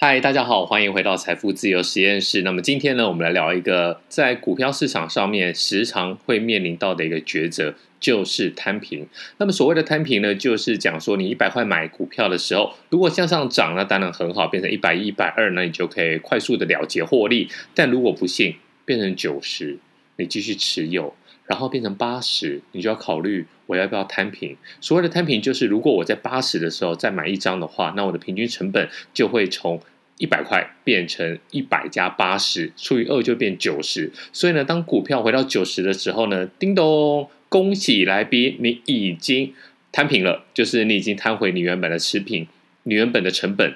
嗨，大家好，欢迎回到财富自由实验室。那么今天呢，我们来聊一个在股票市场上面时常会面临到的一个抉择，就是摊平。那么所谓的摊平呢，就是讲说你一百块买股票的时候，如果向上涨，那当然很好，变成一百一、百二，那你就可以快速的了结获利。但如果不幸变成九十，你继续持有。然后变成八十，你就要考虑我要不要摊平。所谓的摊平，就是如果我在八十的时候再买一张的话，那我的平均成本就会从一百块变成一百加八十，除以二就变九十。所以呢，当股票回到九十的时候呢，叮咚，恭喜来宾，你已经摊平了，就是你已经摊回你原本的持平，你原本的成本。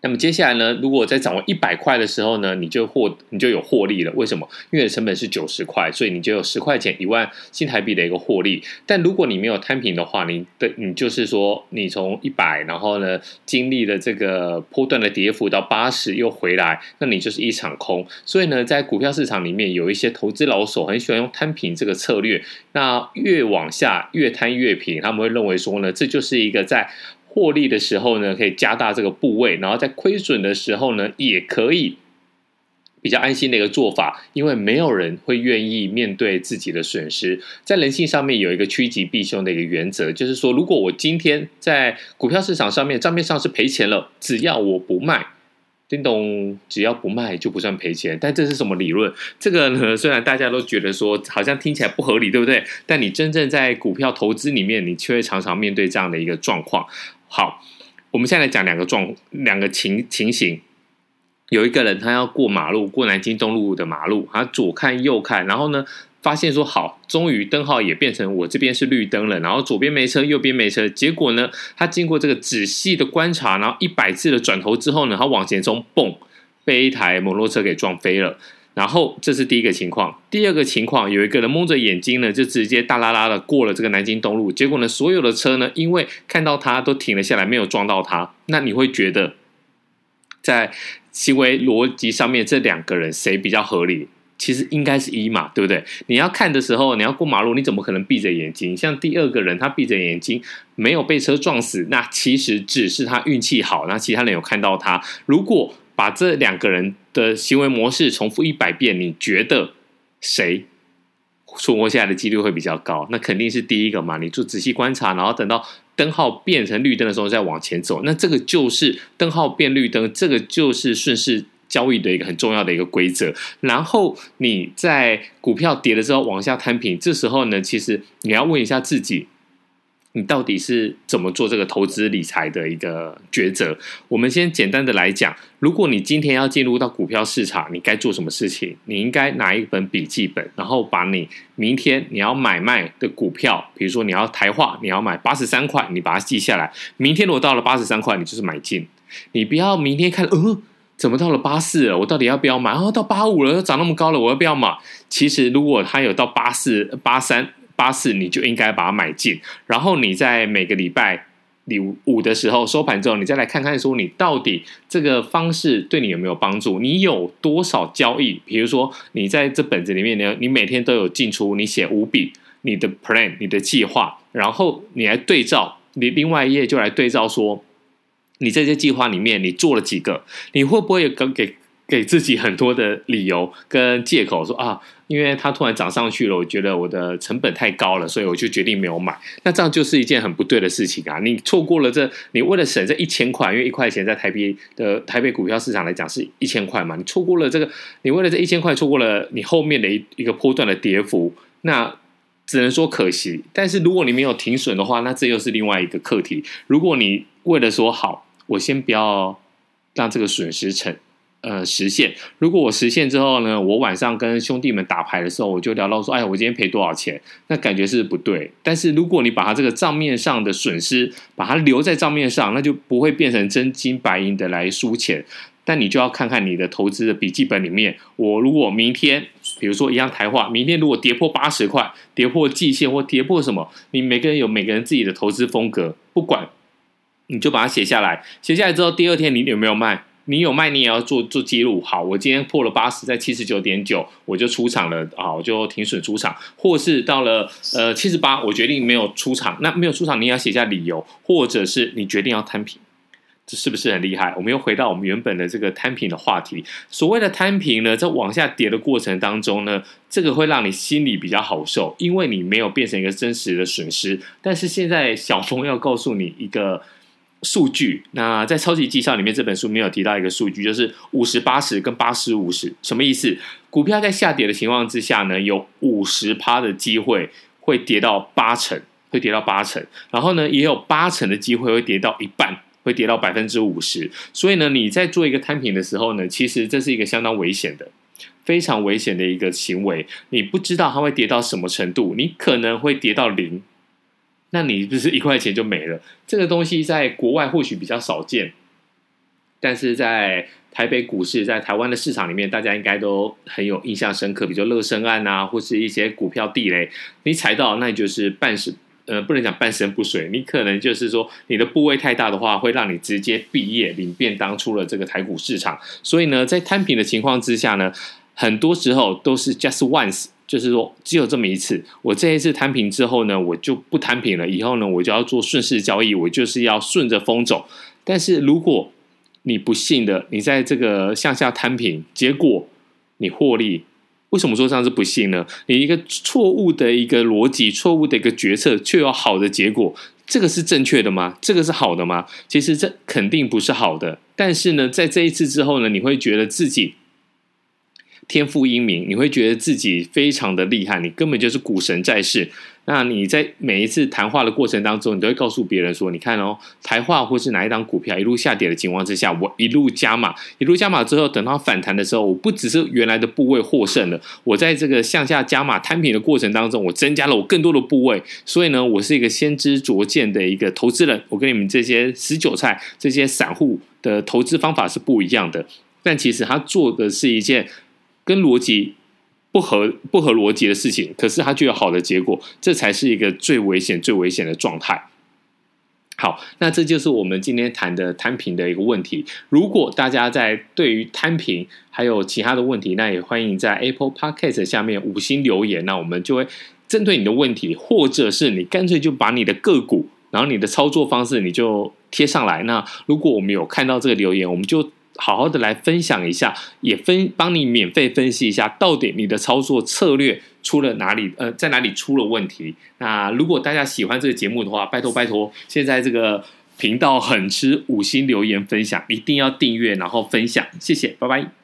那么接下来呢，如果在掌握一百块的时候呢，你就获你就有获利了。为什么？因为成本是九十块，所以你就有十块钱一万新台币的一个获利。但如果你没有摊平的话，你的你就是说，你从一百，然后呢，经历了这个波段的跌幅到八十又回来，那你就是一场空。所以呢，在股票市场里面，有一些投资老手很喜欢用摊平这个策略。那越往下越摊越平，他们会认为说呢，这就是一个在。获利的时候呢，可以加大这个部位，然后在亏损的时候呢，也可以比较安心的一个做法，因为没有人会愿意面对自己的损失。在人性上面有一个趋吉避凶的一个原则，就是说，如果我今天在股票市场上面账面上是赔钱了，只要我不卖。叮咚，只要不卖就不算赔钱，但这是什么理论？这个呢，虽然大家都觉得说好像听起来不合理，对不对？但你真正在股票投资里面，你却常常面对这样的一个状况。好，我们现在来讲两个状两个情情形。有一个人他要过马路，过南京东路的马路，他左看右看，然后呢，发现说好，终于灯号也变成我这边是绿灯了，然后左边没车，右边没车。结果呢，他经过这个仔细的观察，然后一百次的转头之后呢，他往前冲，嘣，被一台摩托车给撞飞了。然后这是第一个情况。第二个情况，有一个人蒙着眼睛呢，就直接大拉拉的过了这个南京东路。结果呢，所有的车呢，因为看到他都停了下来，没有撞到他。那你会觉得，在行为逻辑上面，这两个人谁比较合理？其实应该是一嘛，对不对？你要看的时候，你要过马路，你怎么可能闭着眼睛？像第二个人，他闭着眼睛没有被车撞死，那其实只是他运气好，那其他人有看到他。如果把这两个人的行为模式重复一百遍，你觉得谁存活下来的几率会比较高？那肯定是第一个嘛。你就仔细观察，然后等到灯号变成绿灯的时候再往前走，那这个就是灯号变绿灯，这个就是顺势。交易的一个很重要的一个规则，然后你在股票跌了之后往下摊平，这时候呢，其实你要问一下自己，你到底是怎么做这个投资理财的一个抉择？我们先简单的来讲，如果你今天要进入到股票市场，你该做什么事情？你应该拿一本笔记本，然后把你明天你要买卖的股票，比如说你要台化，你要买八十三块，你把它记下来。明天如果到了八十三块，你就是买进，你不要明天看，呃。怎么到了八四了？我到底要不要买？哦，到八五了，又涨那么高了，我要不要买？其实，如果它有到八四、八三、八四，你就应该把它买进。然后你在每个礼拜礼五的时候收盘之后，你再来看看说，你到底这个方式对你有没有帮助？你有多少交易？比如说，你在这本子里面呢，你每天都有进出，你写五笔，你的 plan，你的计划，然后你来对照，你另外一页就来对照说。你这些计划里面，你做了几个？你会不会有给给自己很多的理由跟借口说啊？因为它突然涨上去了，我觉得我的成本太高了，所以我就决定没有买。那这样就是一件很不对的事情啊！你错过了这，你为了省这一千块，因为一块钱在台北的台北股票市场来讲是一千块嘛，你错过了这个，你为了这一千块错过了你后面的一一个波段的跌幅，那只能说可惜。但是如果你没有停损的话，那这又是另外一个课题。如果你为了说好。我先不要让这个损失成呃实现。如果我实现之后呢，我晚上跟兄弟们打牌的时候，我就聊到说：“哎，我今天赔多少钱？”那感觉是不对。但是如果你把它这个账面上的损失把它留在账面上，那就不会变成真金白银的来输钱。但你就要看看你的投资的笔记本里面，我如果明天，比如说一样台化，明天如果跌破八十块，跌破季线或跌破什么，你每个人有每个人自己的投资风格，不管。你就把它写下来，写下来之后，第二天你有没有卖？你有卖，你也要做做记录。好，我今天破了八十，在七十九点九，我就出场了啊，我就停损出场。或是到了呃七十八，我决定没有出场。那没有出场，你要写下理由，或者是你决定要摊平。这是不是很厉害？我们又回到我们原本的这个摊平的话题。所谓的摊平呢，在往下跌的过程当中呢，这个会让你心里比较好受，因为你没有变成一个真实的损失。但是现在小峰要告诉你一个数据，那在超级绩效里面这本书没有提到一个数据，就是五十八十跟八十五十，什么意思？股票在下跌的情况之下呢，有五十趴的机会会跌到八成，会跌到八成，然后呢，也有八成的机会会跌到一半，会跌到百分之五十。所以呢，你在做一个摊平的时候呢，其实这是一个相当危险的、非常危险的一个行为。你不知道它会跌到什么程度，你可能会跌到零。那你不是一块钱就没了？这个东西在国外或许比较少见，但是在台北股市，在台湾的市场里面，大家应该都很有印象深刻。比如乐生案啊，或是一些股票地雷，你踩到，那你就是半生呃，不能讲半身不遂，你可能就是说你的部位太大的话，会让你直接毕业领便当出了这个台股市场。所以呢，在摊平的情况之下呢，很多时候都是 just once。就是说，只有这么一次。我这一次摊平之后呢，我就不摊平了。以后呢，我就要做顺势交易，我就是要顺着风走。但是如果你不幸的，你在这个向下摊平，结果你获利，为什么说这样是不幸呢？你一个错误的一个逻辑，错误的一个决策，却有好的结果，这个是正确的吗？这个是好的吗？其实这肯定不是好的。但是呢，在这一次之后呢，你会觉得自己。天赋英明，你会觉得自己非常的厉害，你根本就是股神在世。那你在每一次谈话的过程当中，你都会告诉别人说：“你看哦，台化或是哪一档股票一路下跌的情况之下，我一路加码，一路加码之后，等到反弹的时候，我不只是原来的部位获胜了，我在这个向下加码摊平的过程当中，我增加了我更多的部位。所以呢，我是一个先知灼见的一个投资人。我跟你们这些死韭菜、这些散户的投资方法是不一样的。但其实他做的是一件。跟逻辑不合、不合逻辑的事情，可是它就有好的结果，这才是一个最危险、最危险的状态。好，那这就是我们今天谈的摊平的一个问题。如果大家在对于摊平还有其他的问题，那也欢迎在 Apple Podcast 下面五星留言，那我们就会针对你的问题，或者是你干脆就把你的个股，然后你的操作方式你就贴上来。那如果我们有看到这个留言，我们就。好好的来分享一下，也分帮你免费分析一下，到底你的操作策略出了哪里？呃，在哪里出了问题？那如果大家喜欢这个节目的话，拜托拜托，现在这个频道很吃五星留言分享，一定要订阅然后分享，谢谢，拜拜。